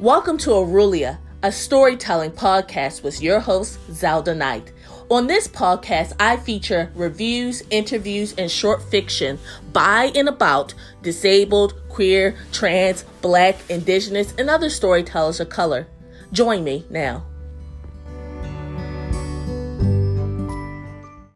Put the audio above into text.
Welcome to Aurelia, a storytelling podcast with your host, Zelda Knight. On this podcast, I feature reviews, interviews, and short fiction by and about disabled, queer, trans, black, indigenous, and other storytellers of color. Join me now.